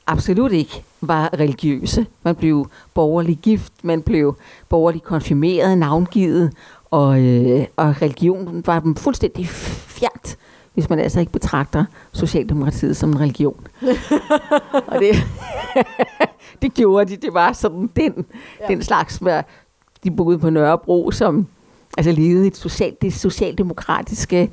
absolut ikke var religiøse. Man blev borgerlig gift, man blev borgerlig konfirmeret, navngivet, og, øh, og religionen var dem fuldstændig fjernt, hvis man altså ikke betragter Socialdemokratiet som en religion. og det, det gjorde de. Det var sådan den, ja. den slags, hvor de boede på Nørrebro, som altså levede et social, det socialdemokratiske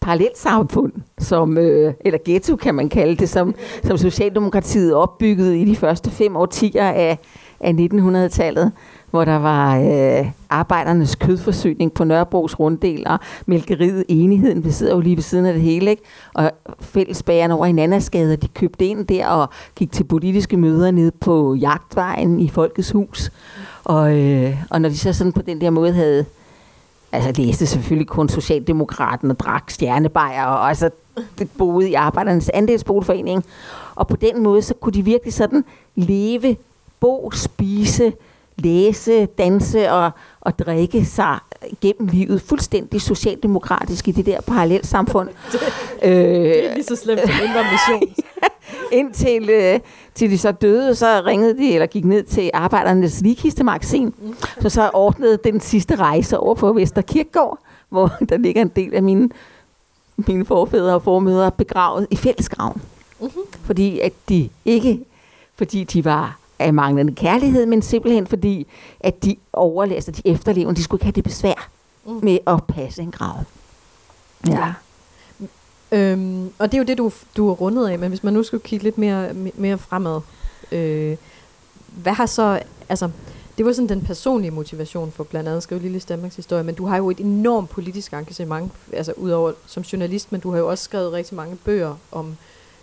parallelsamfund, som, øh, eller ghetto kan man kalde det, som, som Socialdemokratiet opbyggede i de første fem årtier af, af 1900-tallet, hvor der var øh, arbejdernes kødforsyning på Nørrebros runddel, og mælkeriet Enigheden, vi sidder jo lige ved siden af det hele, ikke? og fællesbagerne over i Nannasgade, de købte ind der og gik til politiske møder nede på Jagtvejen i Folkets Hus. Og, øh, og når de så sådan på den der måde havde altså læste selvfølgelig kun Socialdemokraten og drak stjernebajer, og altså det boede i Arbejdernes Andelsboligforening. Og på den måde, så kunne de virkelig sådan leve, bo, spise, læse, danse og, og drikke sig gennem livet fuldstændig socialdemokratisk i det der parallelsamfund. det, det er lige så slemt som mission. Indtil øh, til de så døde, så ringede de, eller gik ned til Arbejdernes Ligkiste-magasin, mm. så så ordnede den sidste rejse over på Vesterkirkegård, hvor der ligger en del af mine, mine forfædre og formødre begravet i fællesgraven. Mm-hmm. Fordi at de ikke, fordi de var af manglende kærlighed, men simpelthen fordi, at de overlæste, de efterlevende, de skulle ikke have det besvær mm. med at passe en grav. Ja. ja. Øhm, og det er jo det, du, du er rundet af, men hvis man nu skulle kigge lidt mere, mere fremad, øh, hvad har så, altså, det var sådan den personlige motivation for blandt andet at skrive Lille Danmarks historie, men du har jo et enormt politisk engagement, altså udover som journalist, men du har jo også skrevet rigtig mange bøger om,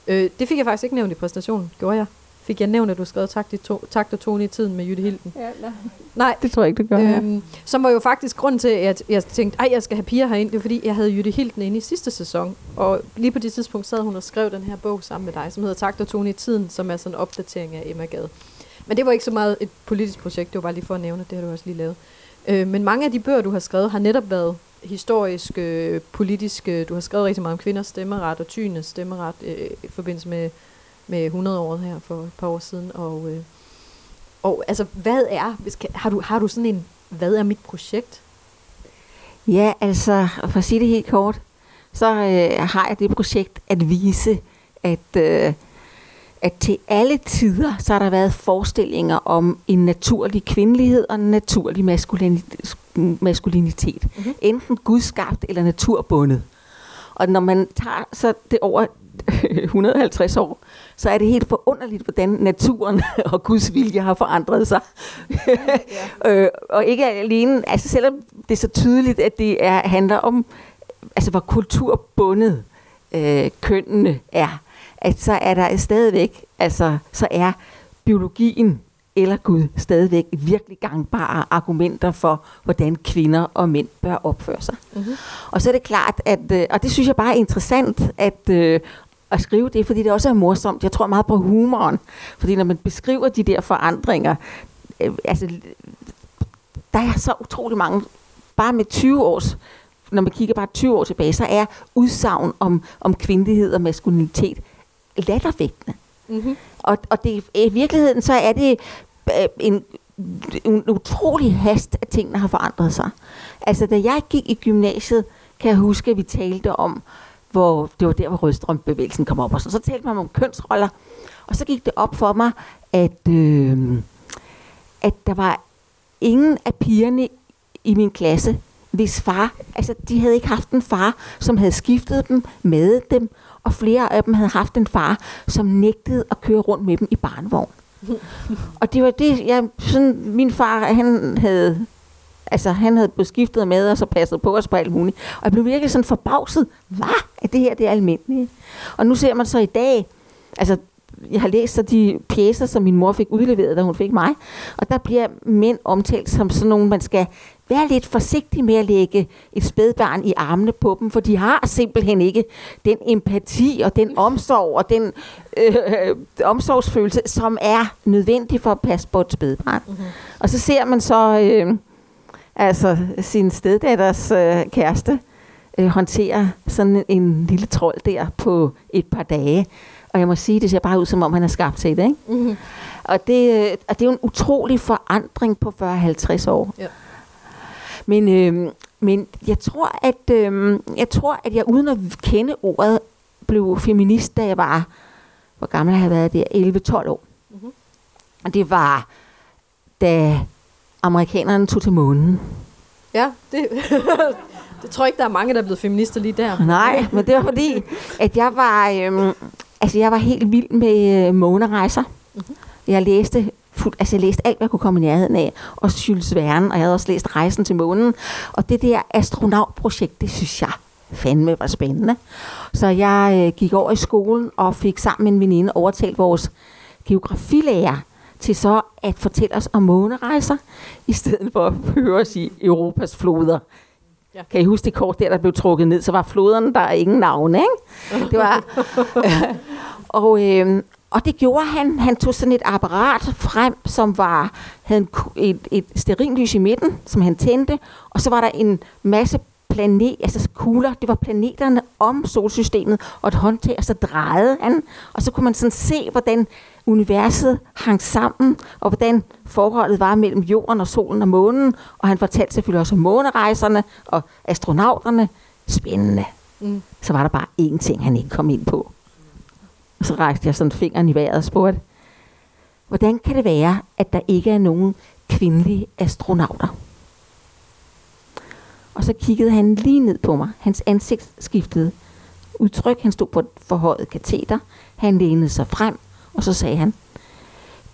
øh, det fik jeg faktisk ikke nævnt i præsentationen, gjorde jeg? Fik jeg nævnt, at du har skrevet takt, i to, takt og tone i tiden med Jytte Hilden? Ja, nej. nej. Det tror jeg ikke, du gør. Øhm, som var jo faktisk grund til, at jeg tænkte, at jeg skal have piger herind. Det var fordi, jeg havde Jytte Hilden inde i sidste sæson. Og lige på det tidspunkt sad hun og skrev den her bog sammen med dig, som hedder Takt og tone i tiden, som er sådan en opdatering af Emma Gade. Men det var ikke så meget et politisk projekt, det var bare lige for at nævne, det har du også lige lavet. Øh, men mange af de bøger, du har skrevet, har netop været historiske, politiske. Du har skrevet rigtig meget om kvinders stemmeret og tynes stemmeret øh, i forbindelse med med 100 år her for et par år siden. Og, øh, og altså, hvad er, hvis, har, du, har du sådan en, hvad er mit projekt? Ja, altså, for at sige det helt kort, så øh, har jeg det projekt at vise, at, øh, at til alle tider, så har der været forestillinger om en naturlig kvindelighed og en naturlig maskulinitet. maskulinitet. Mm-hmm. Enten gudskabt eller naturbundet. Og når man tager så det over 150 år, så er det helt forunderligt, hvordan naturen og Guds vilje har forandret sig. ja. øh, og ikke alene, altså selvom det er så tydeligt, at det er, handler om, altså hvor kulturbundet øh, kønnene er, at så er der stadigvæk, altså så er biologien eller Gud stadigvæk virkelig gangbare argumenter for, hvordan kvinder og mænd bør opføre sig. Mm-hmm. Og så er det klart, at, øh, og det synes jeg bare er interessant, at, øh, at skrive det, fordi det også er morsomt. Jeg tror meget på humoren, fordi når man beskriver de der forandringer, øh, altså, der er så utrolig mange, bare med 20 års, når man kigger bare 20 år tilbage, så er udsagn om, om kvindelighed og maskulinitet lattervægtende. Mm-hmm. Og, og det, i virkeligheden så er det Øh, en, en utrolig hast, at tingene har forandret sig. Altså, da jeg gik i gymnasiet, kan jeg huske, at vi talte om, hvor det var der, hvor rødstrømbevægelsen kom op. Og så, så talte man om kønsroller, og så gik det op for mig, at, øh, at der var ingen af pigerne i min klasse, hvis far, altså de havde ikke haft en far, som havde skiftet dem, med dem, og flere af dem havde haft en far, som nægtede at køre rundt med dem i barnevogn. og det var det, jeg, sådan, min far, han havde Altså, han havde beskiftet med og så passet på os på alt muligt. Og jeg blev virkelig sådan forbavset. Hvad? Er det her det er almindeligt? Og nu ser man så i dag, altså, jeg har læst så de pjæser, som min mor fik udleveret, da hun fik mig. Og der bliver mænd omtalt som sådan nogle, man skal være lidt forsigtig med at lægge et spædbarn i armene på dem, for de har simpelthen ikke den empati og den omsorg og den øh, øh, omsorgsfølelse, som er nødvendig for at passe på et spædbarn. Mm-hmm. Og så ser man så øh, altså sin steddatters øh, kæreste øh, håndtere sådan en lille trold der på et par dage. Og jeg må sige, det ser bare ud, som om han er skabt til det. Ikke? Mm-hmm. Og, det, øh, og det er jo en utrolig forandring på 40-50 år. Ja. Men, øh, men jeg tror, at øh, jeg tror, at jeg uden at kende ordet, blev feminist, da jeg var, hvor gammel jeg havde været der, 11-12 år. Mm-hmm. Og det var, da amerikanerne tog til månen. Ja, det, det tror jeg ikke, der er mange, der er blevet feminister lige der. Nej, men det var fordi, at jeg var, øhm, altså jeg var helt vild med øh, månerejser. Mm-hmm. Jeg læste fuld, altså jeg læste alt, hvad jeg kunne komme i nærheden af, og Jules Verne, og jeg havde også læst Rejsen til månen. Og det der astronautprojekt, det synes jeg fandme var spændende. Så jeg øh, gik over i skolen og fik sammen med en veninde overtalt vores geografilærer til så at fortælle os om månerejser, i stedet for at høre os i Europas floder. Ja. Kan I huske det kort der, der blev trukket ned, så var floderne der ingen navn, ikke? Det var, øh, og, øh, og det gjorde han. Han tog sådan et apparat frem, som var havde en, et, et sterinlys i midten, som han tændte, og så var der en masse planet, altså kugler, det var planeterne om solsystemet, og et håndtag, og så drejede han, og så kunne man sådan se, hvordan universet hang sammen, og hvordan forholdet var mellem jorden og solen og månen, og han fortalte selvfølgelig også om månerejserne og astronauterne. Spændende. Mm. Så var der bare én ting, han ikke kom ind på. Og så rejste jeg sådan fingeren i vejret og spurgte, hvordan kan det være, at der ikke er nogen kvindelige astronauter? Og så kiggede han lige ned på mig. Hans ansigt skiftede udtryk. Han stod på et forhøjet kateter. Han lænede sig frem, og så sagde han,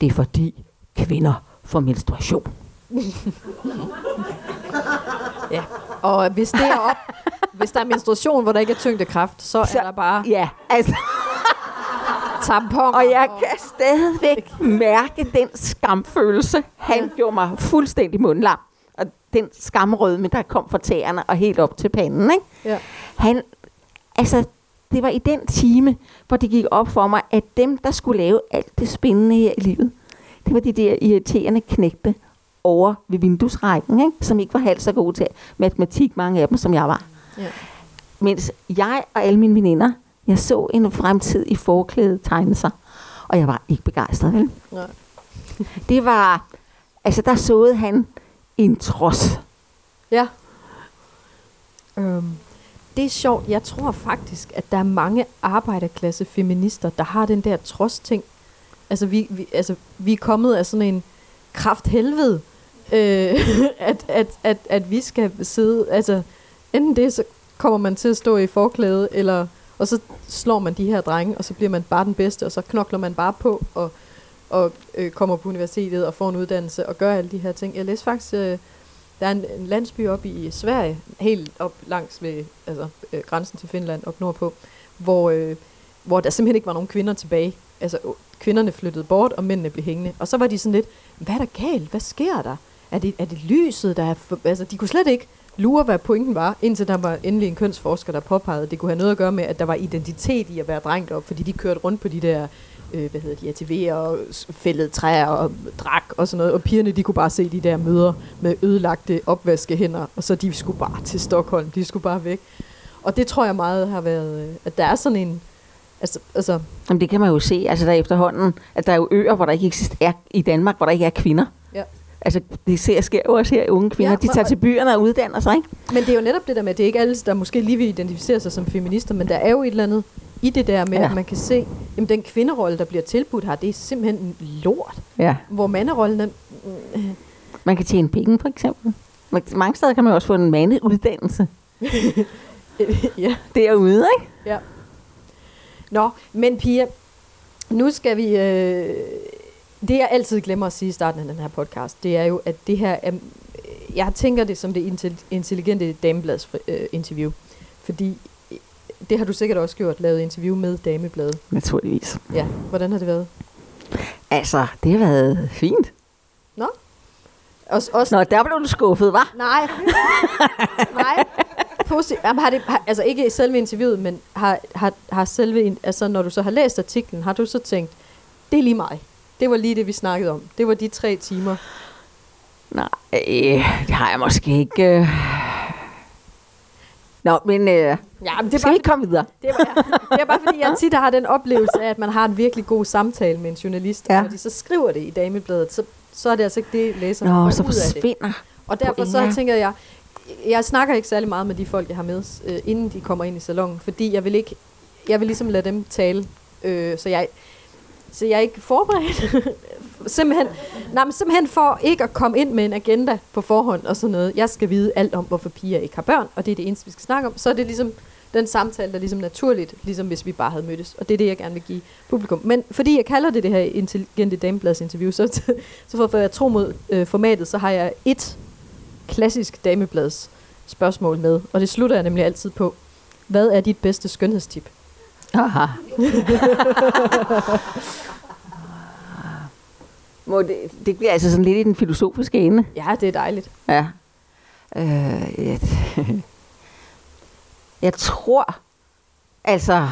det er fordi kvinder får menstruation. ja, og hvis det er op, hvis der er menstruation, hvor der ikke er tyngdekraft, så, så er der bare... Ja, altså... tamponer. Og jeg kan stadigvæk mærke den skamfølelse. Han gjorde mig fuldstændig mundlam. Og den skamrødme, der kom fra tæerne og helt op til panden. Ikke? Ja. Han, altså, det var i den time, hvor det gik op for mig, at dem, der skulle lave alt det spændende her i livet, det var de der irriterende knægte over ved vinduesrækken, ikke? som ikke var halvt så gode til matematik, mange af dem, som jeg var. Ja. Mens jeg og alle mine veninder, jeg så en fremtid i forklædet tegne sig, og jeg var ikke begejstret, vel? Nej. det var, altså der såede han en trods. Ja. Øhm, det er sjovt. Jeg tror faktisk, at der er mange arbejderklasse feminister, der har den der trods ting. Altså vi, vi, altså, vi er kommet af sådan en kraft helvede, øh, at, at, at, at vi skal sidde, altså enten det, så kommer man til at stå i forklæde, eller, og så slår man de her drenge, og så bliver man bare den bedste, og så knokler man bare på, og, og øh, kommer på universitetet og får en uddannelse, og gør alle de her ting. Jeg læste faktisk... Øh, der er en, en landsby op i Sverige, helt op langs ved altså, øh, grænsen til Finland, op nordpå, hvor, øh, hvor der simpelthen ikke var nogen kvinder tilbage. Altså kvinderne flyttede bort, og mændene blev hængende. Og så var de sådan lidt, hvad er der galt? Hvad sker der? Er det, er det lyset, der er... For, altså, de kunne slet ikke lure, hvad pointen var, indtil der var endelig en kønsforsker, der påpegede, at det kunne have noget at gøre med, at der var identitet i at være dreng op, fordi de kørte rundt på de der øh, hvad hedder de, ATV'er og fældede træer og drak og sådan noget. Og pigerne, de kunne bare se de der møder med ødelagte opvaskehænder, og så de skulle bare til Stockholm, de skulle bare væk. Og det tror jeg meget har været, øh, at der er sådan en, Altså, altså. Jamen det kan man jo se, altså der efterhånden, at der er jo øer, hvor der ikke eksisterer, i Danmark, hvor der ikke er kvinder. Altså, det ser, sker jo også her, unge kvinder, ja, de tager til byerne og uddanner sig, ikke? Men det er jo netop det der med, at det er ikke alle, der måske lige vil identificere sig som feminister, men der er jo et eller andet i det der med, ja. at man kan se, at den kvinderolle, der bliver tilbudt her, det er simpelthen lort. Ja. Hvor manderollen... Den, øh. Man kan tjene penge, for eksempel. Mange steder kan man også få en mandeuddannelse. ja. Derude, ikke? Ja. Nå, men Pia, nu skal vi... Øh, det jeg altid glemmer at sige i starten af den her podcast, det er jo, at det her er... Jeg tænker det som det intelli- intelligente dameblads øh, interview. Fordi øh, det har du sikkert også gjort, lavet interview med damebladet. Naturligvis. Ja, hvordan har det været? Altså, det har været fint. Nå? Også, også, Nå, der blev du skuffet, var? Nej. Nej. Positivt. Jamen, har det, har, altså ikke selve interviewet, men har, har, har selve, altså når du så har læst artiklen, har du så tænkt, det er lige mig. Det var lige det, vi snakkede om. Det var de tre timer. Nej, det har jeg måske ikke. Øh. Nå, men øh, Ja, men det er skal bare, vi ikke komme videre? det er, bare, det er bare fordi, jeg tit har den oplevelse af, at man har en virkelig god samtale med en journalist, ja. Og når de så skriver det i damebladet, så, så er det altså ikke det, læserne Nå, så ud af det. forsvinder. Og derfor så tænker jeg, jeg snakker ikke særlig meget med de folk, jeg har med, øh, inden de kommer ind i salongen, fordi jeg vil ikke, jeg vil ligesom lade dem tale, øh, så jeg, så jeg er ikke forberedt. simpelthen, nej, men simpelthen for ikke at komme ind med en agenda på forhånd og sådan noget. Jeg skal vide alt om, hvorfor piger ikke har børn, og det er det eneste, vi skal snakke om. Så er det ligesom den samtale, der ligesom naturligt, ligesom hvis vi bare havde mødtes. Og det er det, jeg gerne vil give publikum. Men fordi jeg kalder det det her intelligente dameblads interview, så, så for at være tro mod øh, formatet, så har jeg et klassisk dameblads spørgsmål med, og det slutter jeg nemlig altid på. Hvad er dit bedste skønhedstip? Aha. Må det, det bliver altså sådan lidt i den filosofiske ende. Ja, det er dejligt. Ja. Øh, jeg, jeg tror, altså,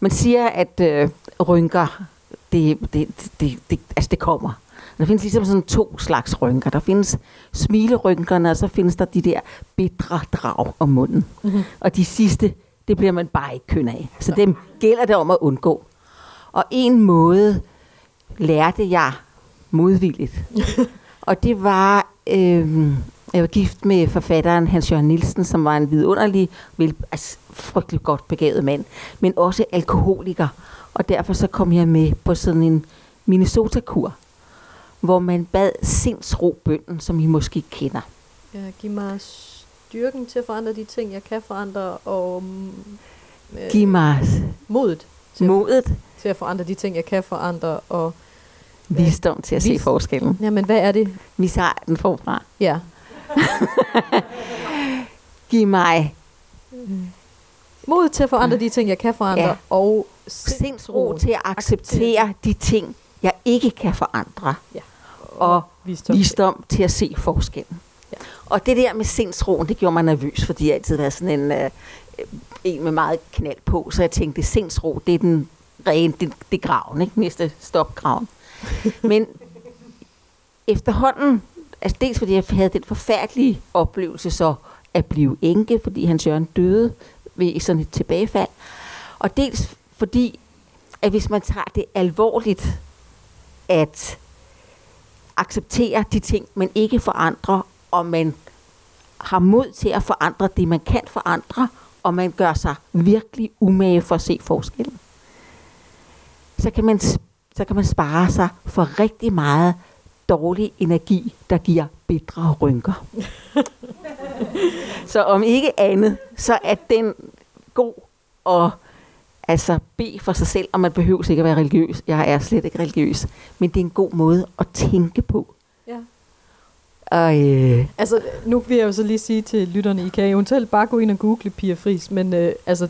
man siger, at øh, rynker, det, det, det, det, altså det kommer. Der findes ligesom sådan to slags rynker. Der findes smilerynkerne, og så findes der de der bitre drag om munden. Mm-hmm. Og de sidste, det bliver man bare ikke køn af. Så dem gælder det om at undgå. Og en måde lærte jeg modvilligt. og det var, øh, jeg var gift med forfatteren Hans Jørgen Nielsen, som var en vidunderlig, vel, altså, frygtelig godt begavet mand, men også alkoholiker. Og derfor så kom jeg med på sådan en Minnesota-kur, hvor man bad sindsro bønden, som I måske kender. Ja, giv mig styrken til at forandre de ting, jeg kan forandre, og mm, øh, Giv mig modet til, at, modet, til at forandre de ting, jeg kan forandre, og visdom til at se Vis- forskellen. jamen, hvad er det? Vi tager den forfra. Ja. Giv mig Mod til at forandre de ting, jeg kan forandre, Ja. og sindsro til at acceptere de ting, jeg ikke kan forandre. Ja. Og visdom. visdom til at se forskellen. Og det der med sindsroen, det gjorde mig nervøs, fordi jeg altid var sådan en, øh, en med meget knald på. Så jeg tænkte, sindsro, det er den rene, det, det er graven, ikke? Næste stop graven. Men efterhånden, altså dels fordi jeg havde den forfærdelige oplevelse så at blive enke, fordi hans Jørgen døde ved sådan et tilbagefald. Og dels fordi, at hvis man tager det alvorligt, at acceptere de ting, man ikke forandrer, og man har mod til at forandre det, man kan forandre, og man gør sig virkelig umage for at se forskellen, så kan man, så kan man spare sig for rigtig meget dårlig energi, der giver bedre rynker. så om ikke andet, så er den god at altså bede for sig selv, og man behøver ikke at være religiøs. Jeg er slet ikke religiøs. Men det er en god måde at tænke på. Og øh, Altså, nu vil jeg jo så lige sige til lytterne, I kan eventuelt bare gå ind og google Pia Fris, men øh, altså,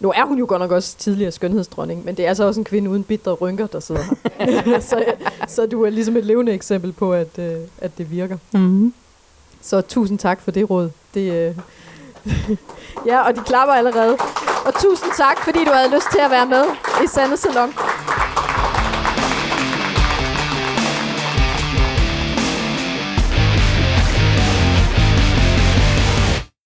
nu er hun jo godt nok også tidligere skønhedsdronning, men det er altså også en kvinde uden bitre rynker, der sidder her. så, så du er ligesom et levende eksempel på, at, øh, at det virker. mm. Så tusind tak for det råd. Det, øh, ja, og de klapper allerede. Og tusind tak, fordi du havde lyst til at være med i Sande Salon.